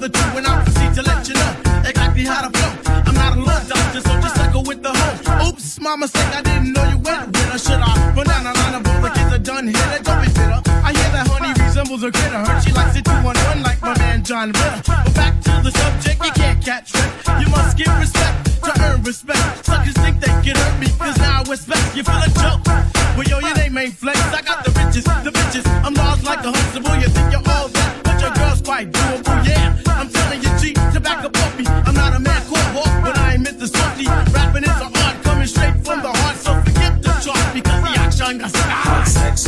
other two, and I proceed to let you know exactly how to flow. I'm not a love doctor, so just suckle with the hoe. Oops, my mistake, I didn't know you went with her. Should I run down a line of all the kids are done here? Don't be bitter. I hear that honey resembles a critter. Her, she likes it two on one like my man John Ritter. But back to the subject, you can't catch me. You must give respect to earn respect. Suckers think they can hurt me, cause now I respect. You feel a joke? Well, yo, your name ain't flex. I got the riches, the bitches. I'm large like a Huxtable. sex.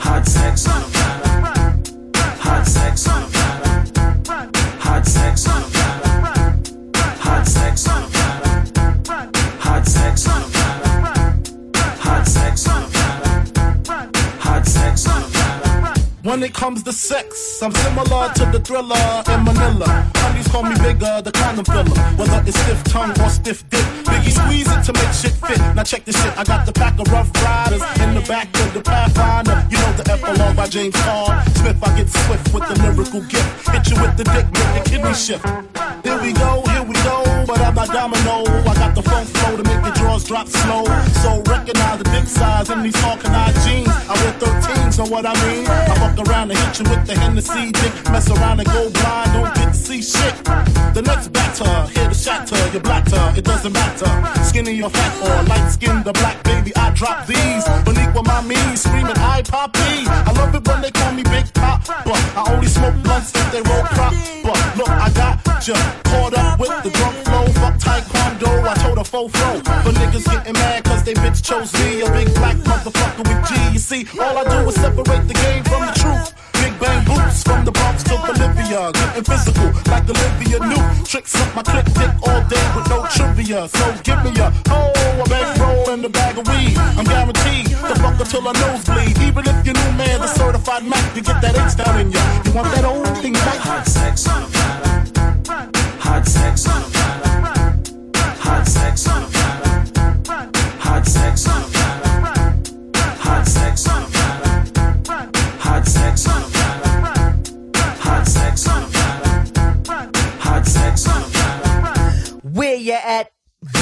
Hot sex. Hot sex. Hot sex. Hot sex. Hot sex. Hot sex. When it comes to sex, I'm similar to the thriller in Manila. Honeys call me bigger, the kind of filler. Whether it's stiff tongue or stiff dick, Biggie squeeze it to make shit fit. Now check this shit, I got the pack of rough riders in the back of the Pathfinder. You know the epilogue by James Bond. Smith, I get swift with the lyrical gift. Hit you with the dick, make the kidney shift. Here we go. Here but I'm a domino. I got the phone flow to make your drawers drop slow. So recognize the big size in these Hawkeye jeans. I wear 13, so what I mean? I walk around and hit you with the Hennessy dick. Mess around and go blind, don't get to see shit. The next batter, hit the shatter, your blatter, it doesn't matter. Skinny or fat or light skin, the black baby, I drop these. Beneath what my means, screaming, I poppy. I love it when they call me Big Pop, but I only smoke blunts if they roll crop. But look, I got you caught up with the drunk flow. Fuck taekwondo, I told a faux flow. But niggas getting mad cause they bitch chose me, a big black motherfucker with G. You see, all I do is separate the game from the truth. Big bang boots from the Bronx to Bolivia, getting physical like Olivia New. Tricks up my clip dick all day with no trivia. So give me a oh, a bankroll and a bag of weed. I'm guaranteed to fuck until I nosebleed. Even if you new man, the certified Mac, you get that H down in ya. You want that old thing back? Hot sex on a platter. Hot sex on a platter. Where you at?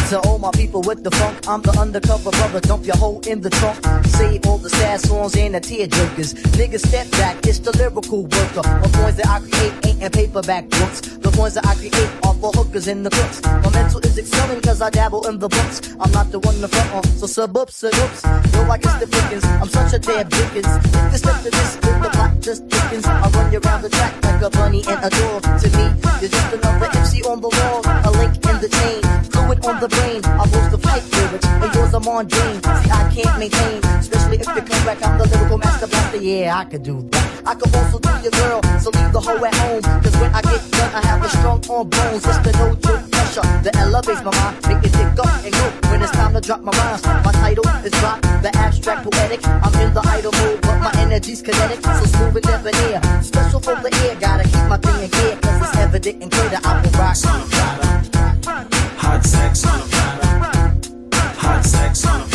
To all my people with the funk, I'm the undercover brother. Dump your hoe in the trunk. Save all the sad songs and the tear jerkers. Niggas step back, it's the lyrical worker. The points that I create ain't in paperback books. The ones that I create are for hookers in the crooks. My mental is excelling cause I dabble in the books. I'm not the one the front on, so sub ups, sub ups. Yo, I guess the Dickens. I'm such a damn Dickens. If you step to this, then the plot just chickens. I run you around the track like a bunny and a dog. To me, you're just another MC on the wall. A link in the chain. On the brain. I boast to fight lyrics. And yours I'm on. See, I can't maintain. Especially if you come back, I'm the lyrical master blaster. Yeah, I could do that. I could also do your girl, so leave the hoe at home. Cause when I get done, I have a strong on bones. It's the no joke pressure that elevates my mind. Make it pick up and go when it's time to drop my rhymes. My title is drop, the abstract poetic. I'm in the idle mode, but my energy's kinetic. So smooth and debonair. Special for the air, gotta keep my thing in gear. Cause it's evident and clear that I will rock. Hot sex. Hot sex.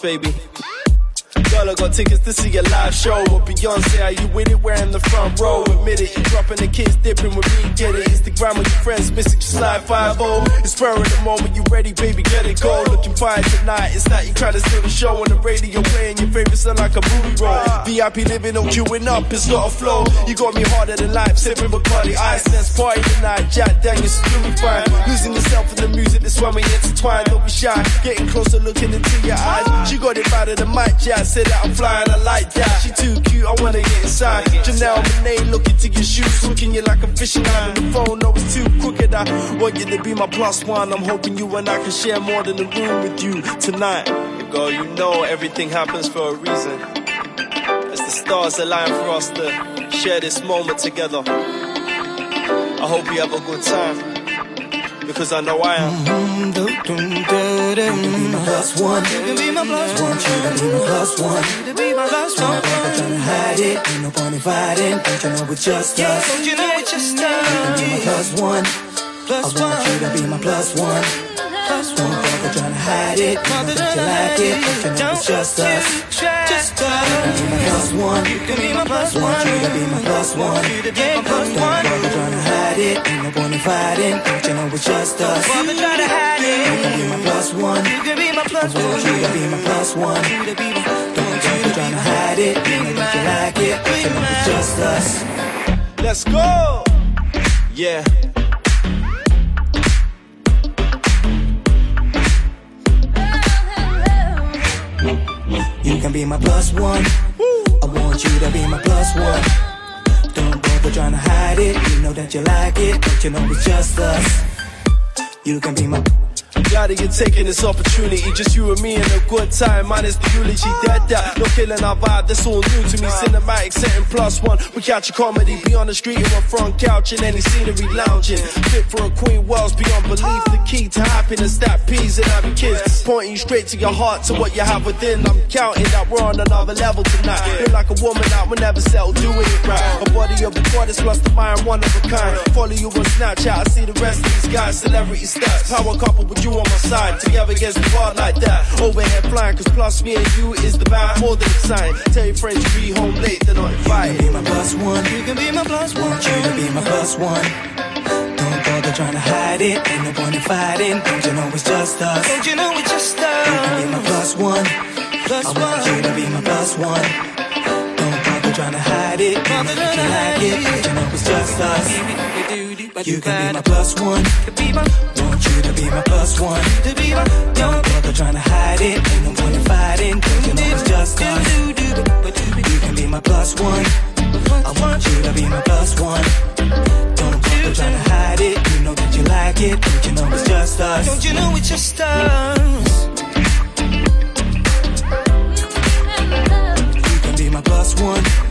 Baby. I got tickets to see a live show with Beyonce. Are you with it? Wearing the front row. Admit it, you dropping the kids, dipping with me. Get it. Instagram with your friends, missing just slide 5 It's spurring the moment you ready, baby. Get it, go. Looking fine tonight. It's not you try to steal the show on the radio, playing your favorite song like a movie. VIP living, no queuing up. It's got a flow. You got me harder than life, sipping Bacardi Ice. Let's party tonight. Jack Daniels, doing fine. Losing yourself in the music, that's why we intertwine. Don't be shy. Getting closer, looking into your eyes. She got it better than Mike Jack. Said that I'm flying, I like that. She too cute, I wanna get inside. Janelle Monae, look to your shoes, hooking you like a fishing line on the phone. No, it's too crooked. I want you to be my plus one. I'm hoping you and I can share more than a room with you tonight. Girl, you know everything happens for a reason. Stars align for us to share this moment together. I hope you have a good time. Because I know I am. Can be my plus one. Be my plus one. Want you to be my plus one. Be my plus one. I'm trying to hide it. Ain't no point in fighting. Don't you know it's just us? Don't you know it's just us? Be my plus one. I want you to be my plus one. Plus one. Don't bother trying to hide it. That you like it. Don't you know it's just us? Just You can my plus one. You can be my plus one. You to be my plus one. You to be my plus one. Don't bother trying to hide it. Ain't no point in fighting. Don't you know it's just us? Bother trying to hide it. You can be my plus one. You can be my plus one. You to be my plus one. You be my Don't bother trying to hide it. You know that you like it. Don't you know it's just us? Let's go. Yeah. You can be my plus one. I want you to be my plus one. Don't bother trying to hide it. You know that you like it, but you know it's just us. You can be my. Glad you're taking this opportunity. Just you and me in a good time. Minus the eulogy, dead that. No killing our vibe, that's all new to me. Cinematic setting plus one. We catch a comedy. Be on the street in my front couch and any scenery lounging. Fit for a queen, worlds beyond belief. The key to happiness, that peas and having kids. Pointing straight to your heart, to what you have within. I'm counting that we're on another level tonight. Feel like a woman that will never settle, doing it right. A body of a goddess plus the mind, one of a kind. Follow you on Snapchat, I see the rest of these guys. Celebrity stats, power couple with you on my side. Together against the world like that. Overhead flying, cause plus me and you is the bad. More than exciting. Tell your friends you be home late, they're not You invited. can be my plus one. You can be my plus one. Want you to be my plus one. Don't bother trying to hide it. Ain't no point in fighting. Don't you know it's just us? Don't you know it's just us? You can be my plus one. Plus I want you to be my plus one. Don't bother trying to hide it. You that you like it. Don't you know it's just us? You can be my plus one. Want you to be my plus one. Don't bother trying to hide it. Ain't no point in fighting. You know it's just us. You can be my plus one. I want you to be my plus one. Don't bother trying to hide it. You know that you like it. Don't you know it's just us? Don't you know it's just us? You can be my plus one.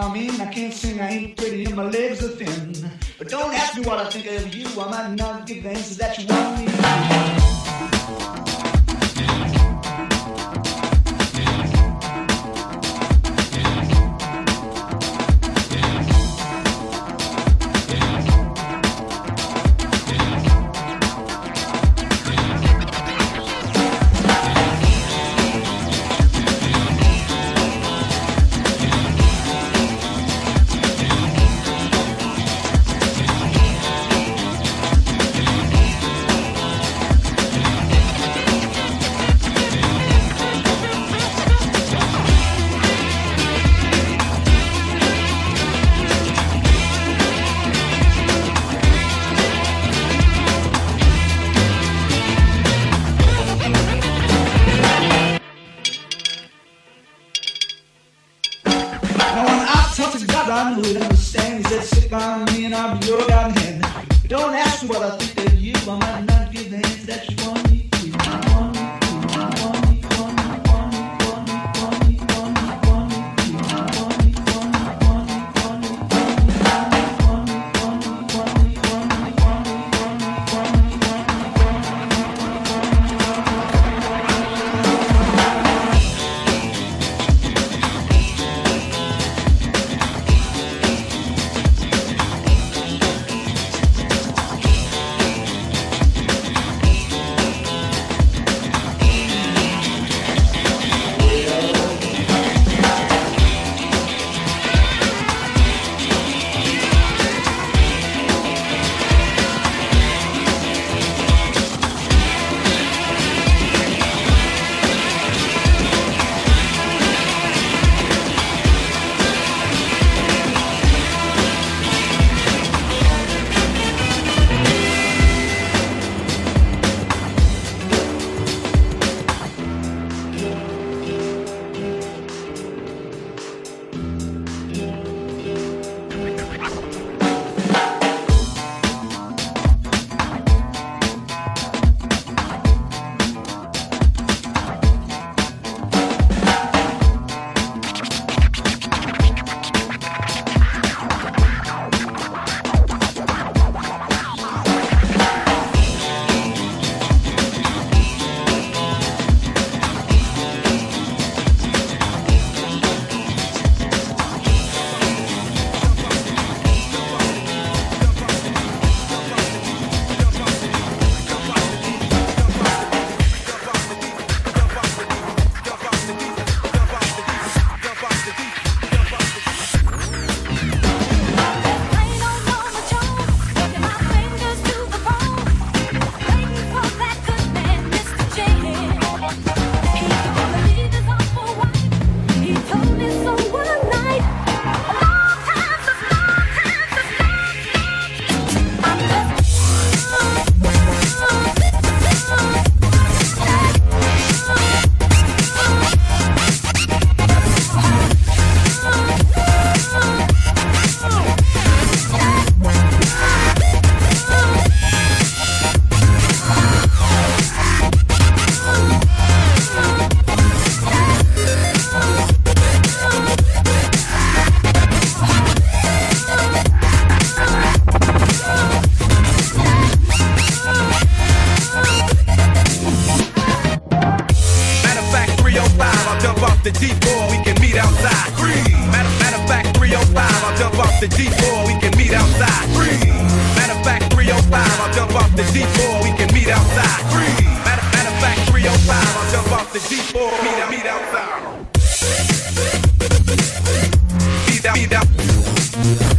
I'm in. I can't sing, I ain't Yeah.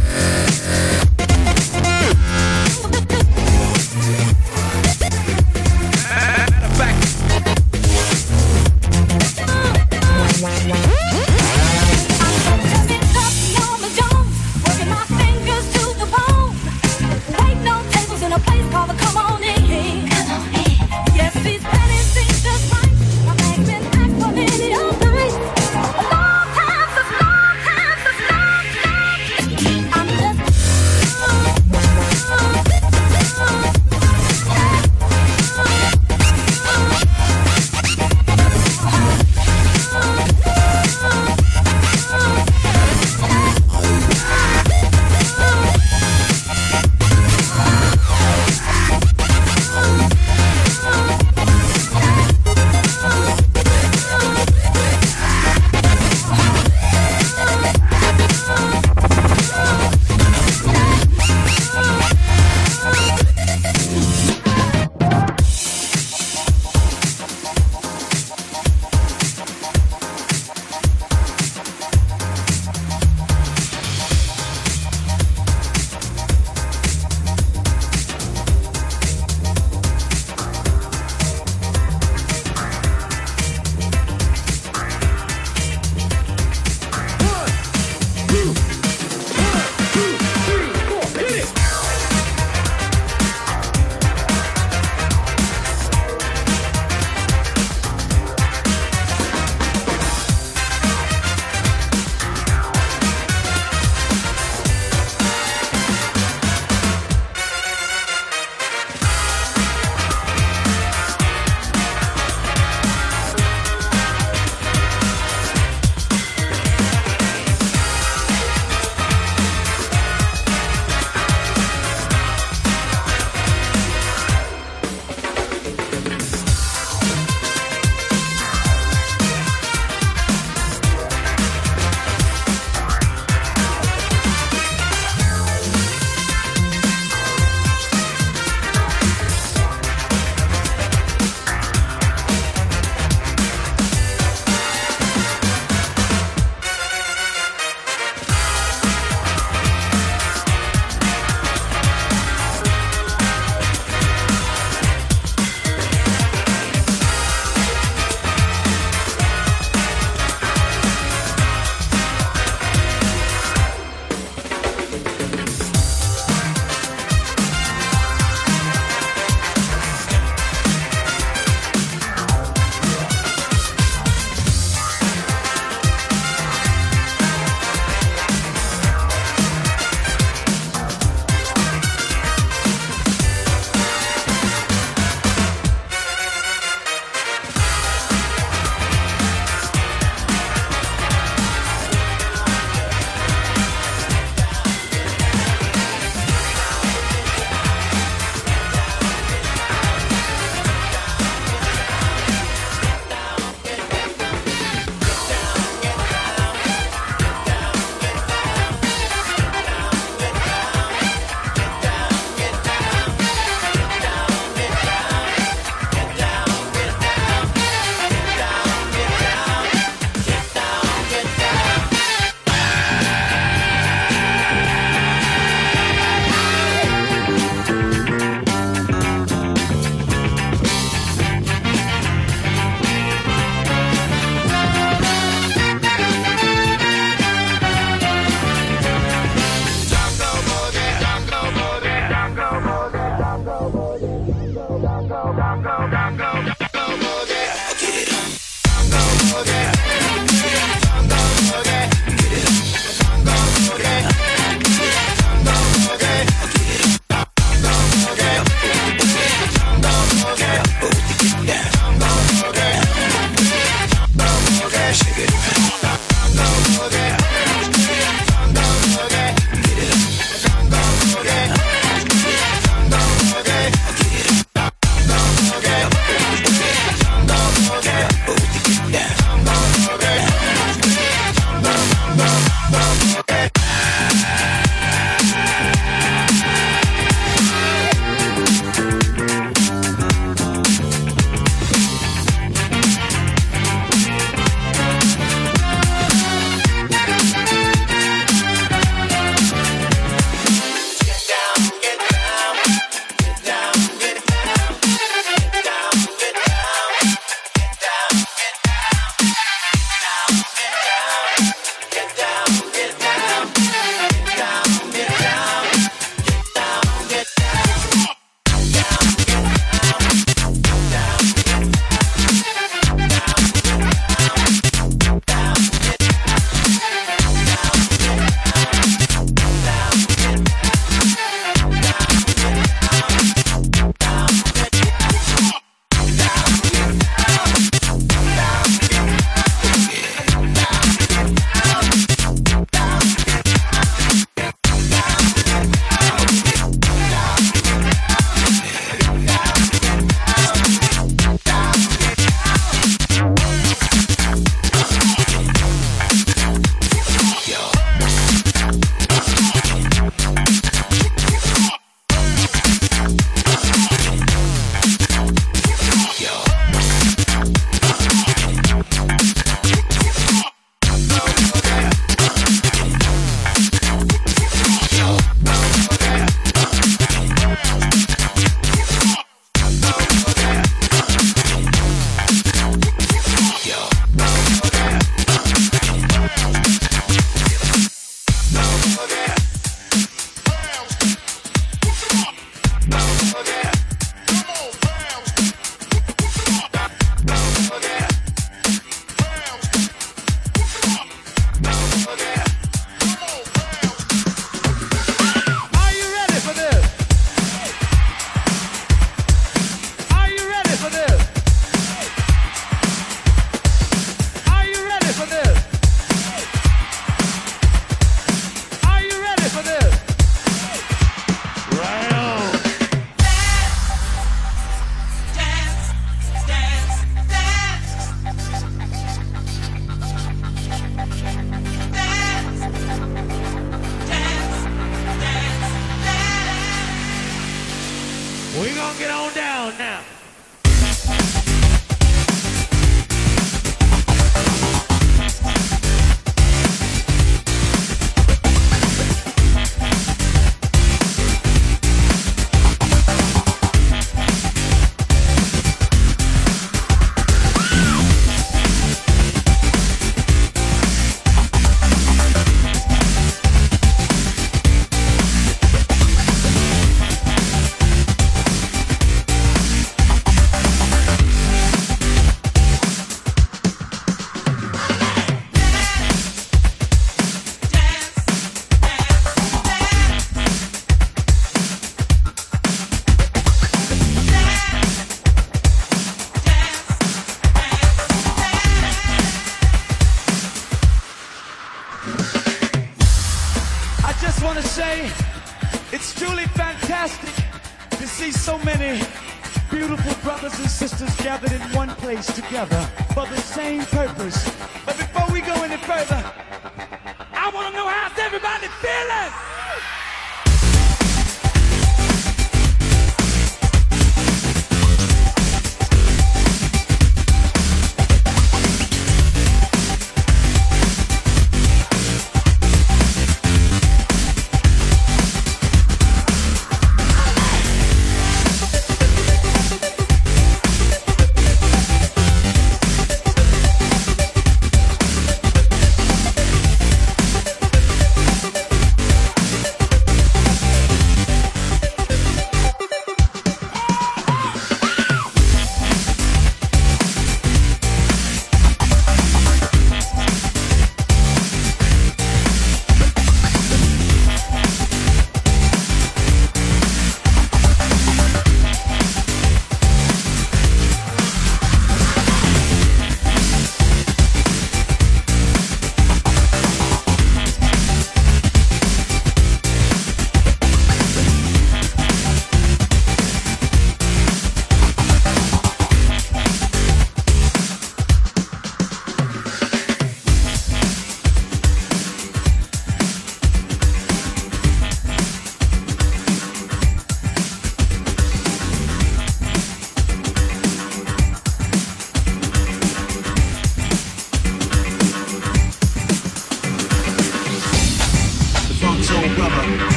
We gonna get on down now.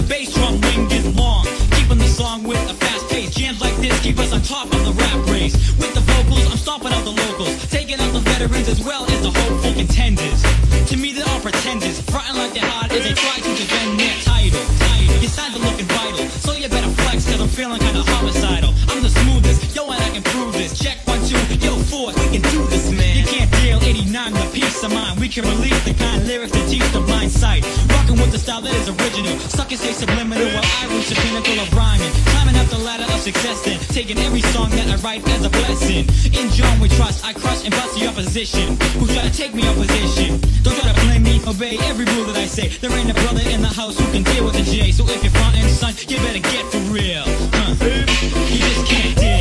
the bass drum ringing long. Keeping the song with a fast pace. Jams like this keep us on top of the rap race. With the vocals, I'm stomping out the locals. Taking out the veterans as well as the hopeful contenders. To me, they're all pretenders. Fronting like they're hot as they try to defend their title. Your signs are looking vital. So you better flex, cause I'm feeling kinda homicidal. I'm the smoothest, yo, and I can prove this. Check one, two, yo, four, we can do this, man. You can't deal 89 the peace of mind. We can release the kind lyrics that teach the blind sight with style that is original. Suckers say subliminal, while I reach the pinnacle of rhyming. Climbing up the ladder of success, then taking every song that I write as a blessing. In John we trust, I crush and bust the opposition. Who try to take me opposition? position? Don't try to blame me, obey every rule that I say. There ain't a brother in the house who can deal with a J. So if you're frontin', son, you better get for real. Huh? You just can't deal.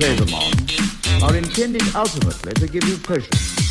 play them on are intended ultimately to give you pleasure.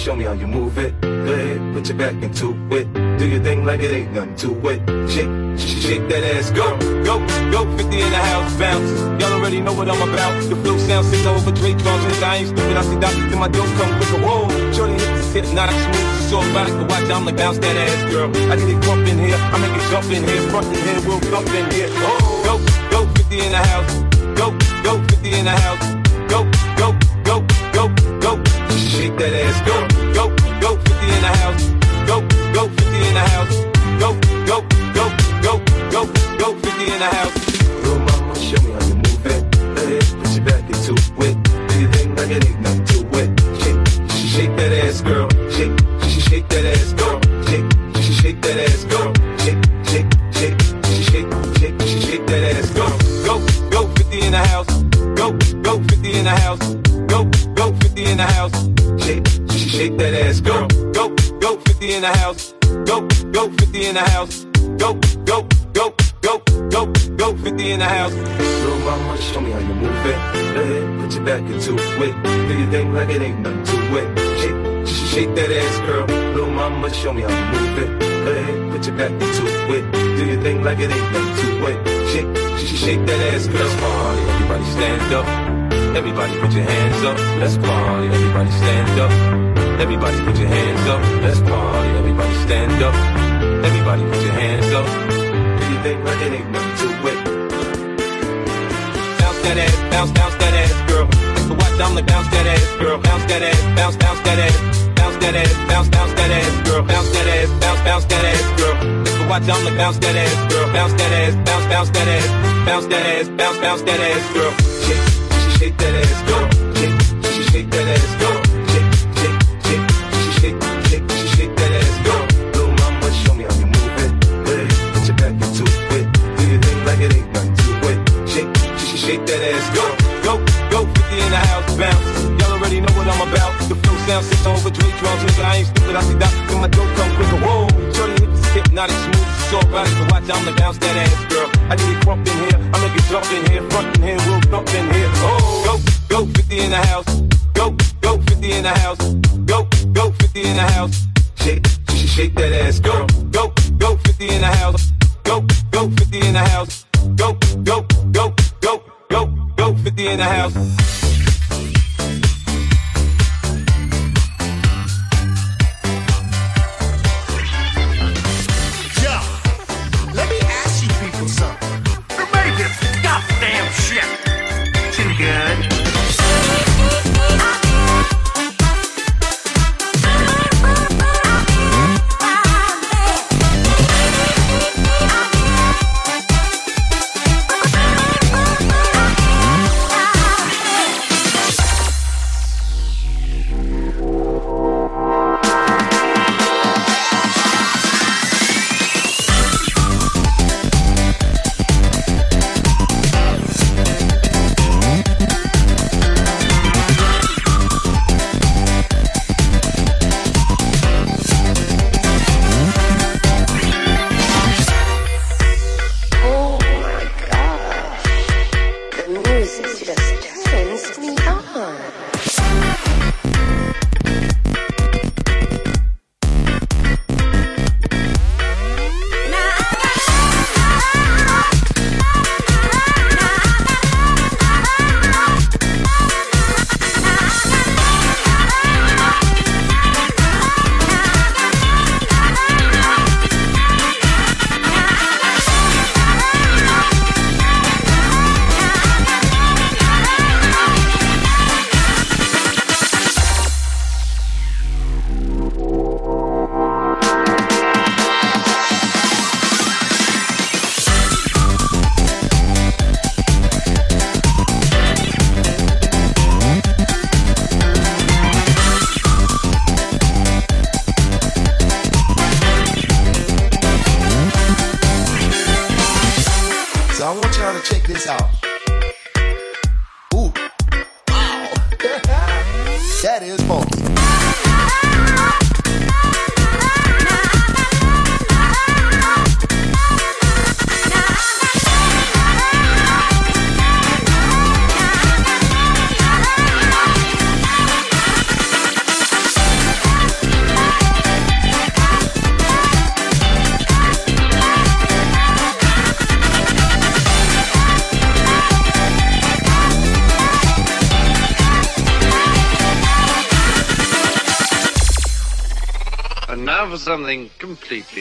Show me how you move it. Go ahead, put your back into it. Do your thing like it ain't nothing to it. Shake, shake, shake that ass. Go, go, go. 50 in the house, bounce. Y'all already know what I'm about. The flow sounds sick over Drake drums. And I ain't stupid. I see doctors in my dope come with a whoa. Shorty hit the tip, not a smooth so about to watch, I'm bounce that ass, girl. I get it bumpin' here, I make it jump in here, front here, we'll thump in here. Oh, go, go, 50 in the house. Go, go, 50 in the house. my dome to bounce that ass, girl. Bounce that ass, bounce, bounce that ass, bounce that ass, bounce, bounce that ass, girl. Shake, shake that ass, girl.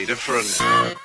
Different.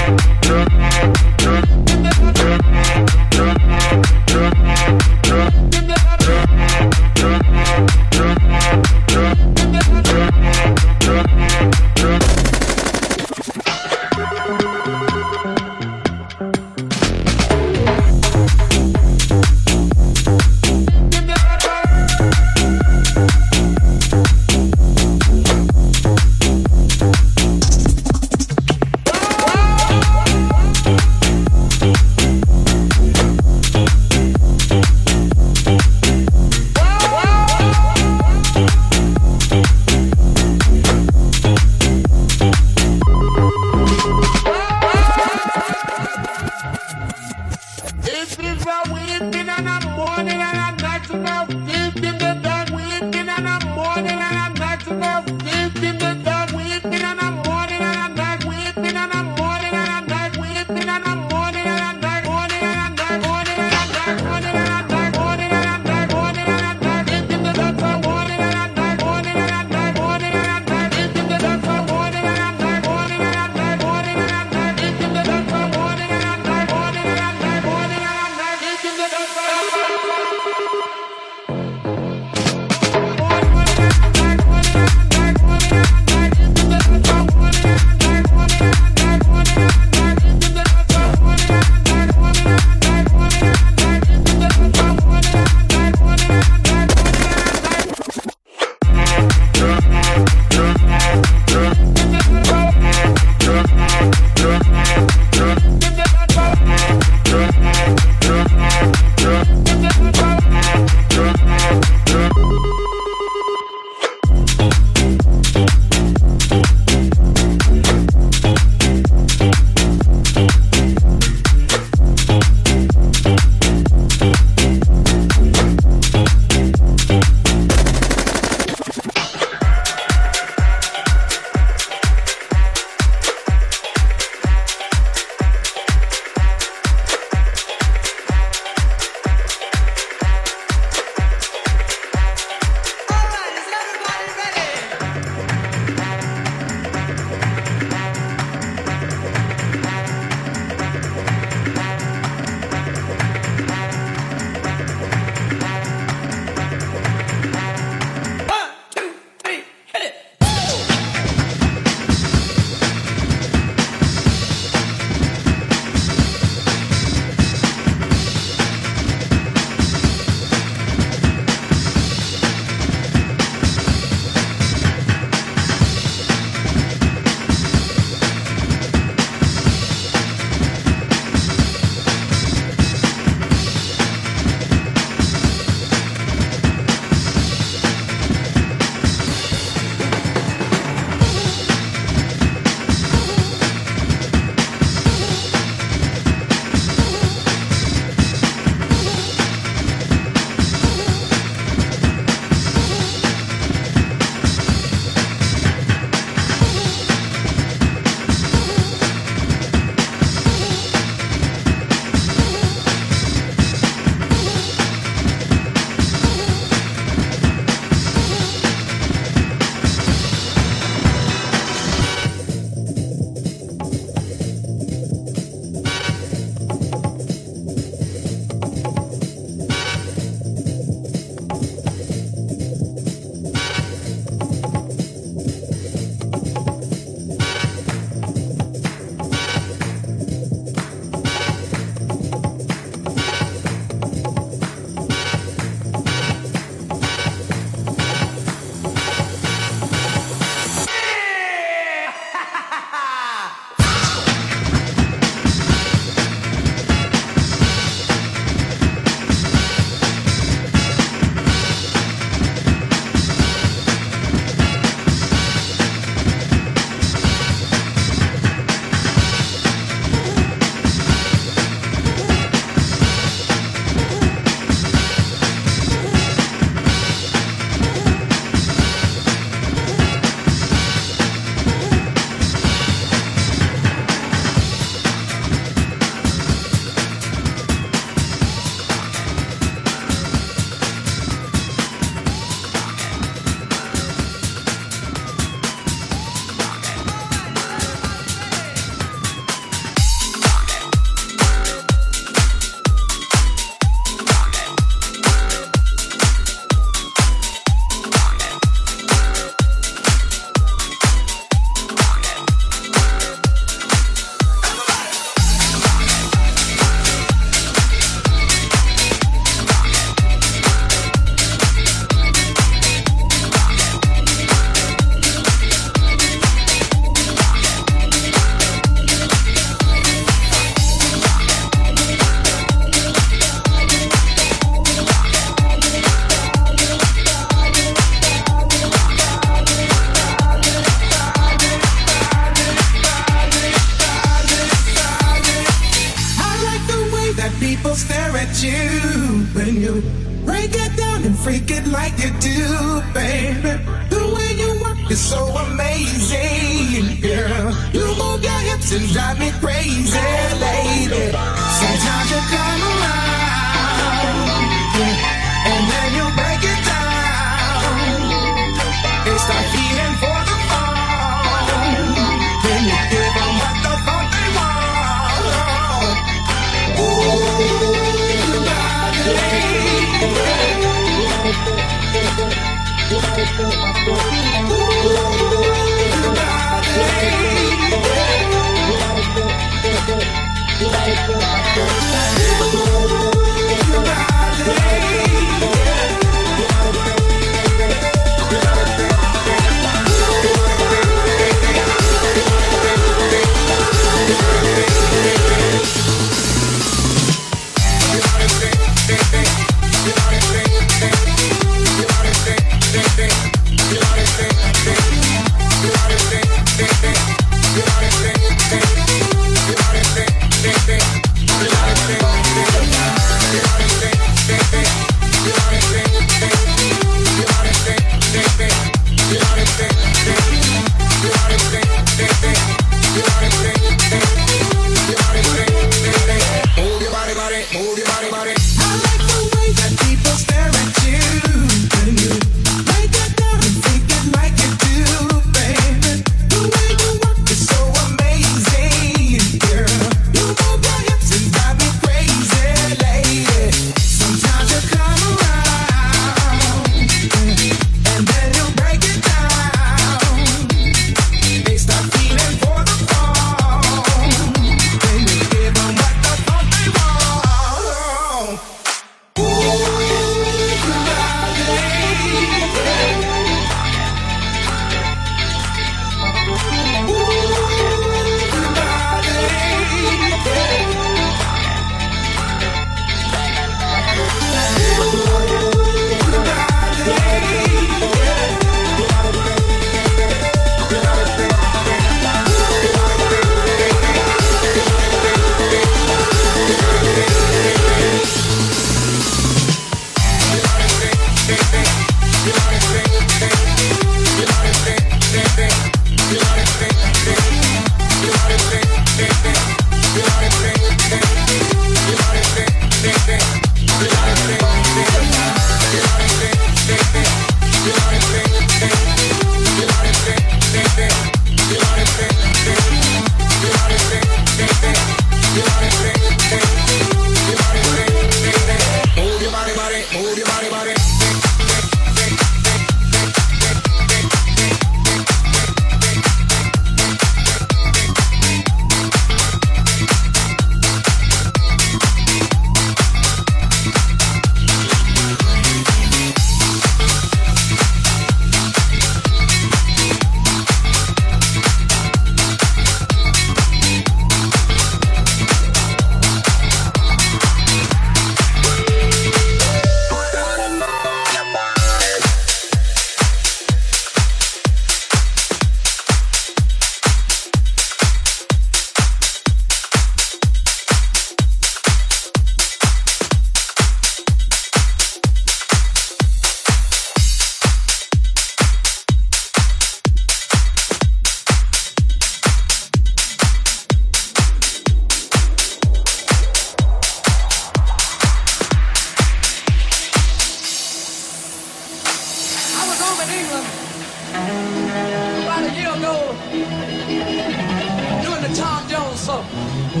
And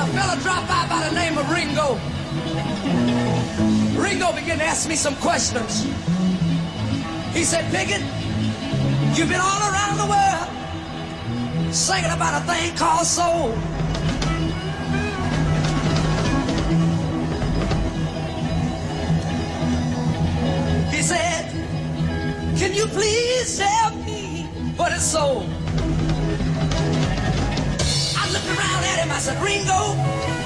a fella dropped by by the name of Ringo. Ringo began to ask me some questions. He said, Pickett, you've been all around the world singing about a thing called soul. He said, Can you please tell me? What is soul? I a Ringo,